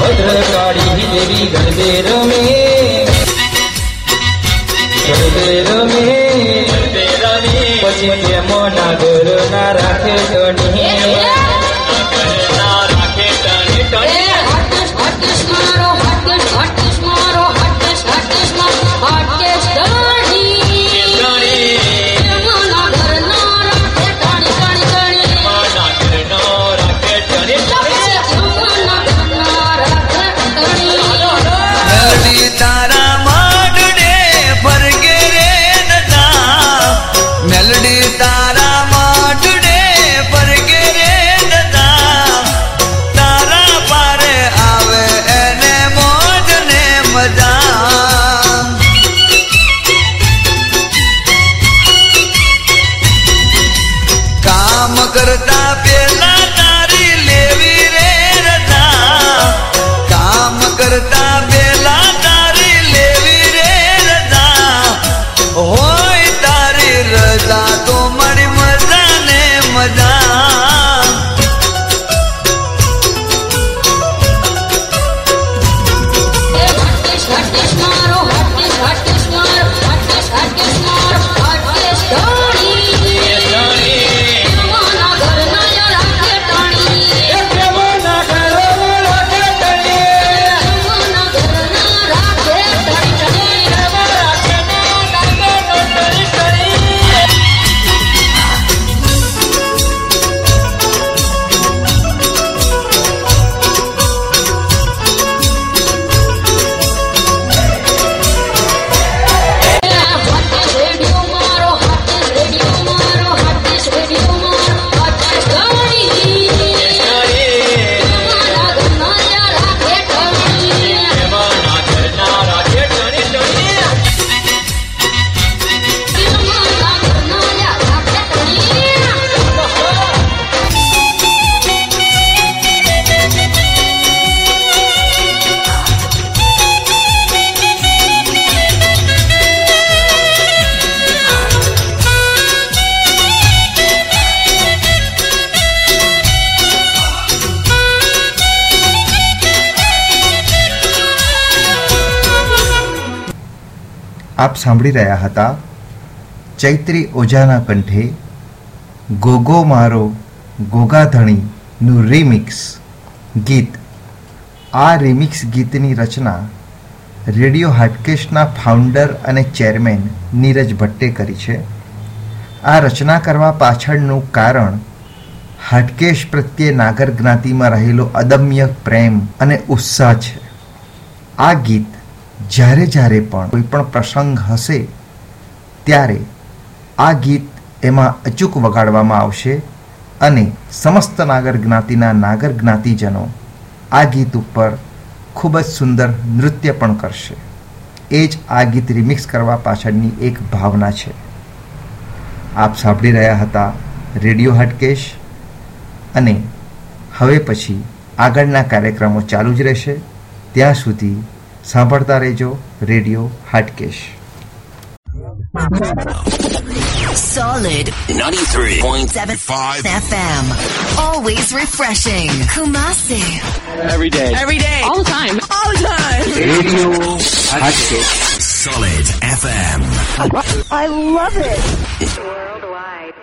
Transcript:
ભદ્રકાળી દેવી ગરબે રમે. ગરબે રમે. પછી કેમ ના ઘર ના રાખે ગણી કરતા પેલા આપ સાંભળી રહ્યા હતા, ચૈત્રી ઓઝાના કંઠે ગોગો મારો ગોગાધણીનું રિમિક્સ ગીત. આ રિમિક્સ ગીતની રચના રેડિયો હાટકેશના ફાઉન્ડર અને ચેરમેન નીરજ ભટ્ટે કરી છે. આ રચના કરવા પાછળનું કારણ હાટકેશ પ્રત્યે નાગર જ્ઞાતિમાં રહેલો અદમ્ય પ્રેમ અને ઉત્સાહ છે. આ ગીત જ્યારે જ્યારે પણ કોઈ પણ પ્રસંગ હશે, ત્યારે આ ગીત એમાં અચૂક વગાડવામાં આવશે અને સમસ્ત નાગર જ્ઞાતિના નાગર જ્ઞાતિજનો આ ગીત ઉપર ખૂબ જ સુંદર નૃત્ય પણ કરશે. એ જ આ ગીત રિમિક્સ કરવા પાછળની એક ભાવના છે. આપ સાંભળી રહ્યા હતા રેડિયો હટકેશ અને હવે પછી આગળના કાર્યક્રમો ચાલુ જ રહેશે. ત્યાં સુધી સાંભળતા રહેજો radio Hatkesh Solid 93.5 FM. Always refreshing. Kumasi. Every day. Every day. All the time. All the time. Radio Hatchet. Solid FM. I love it. Worldwide.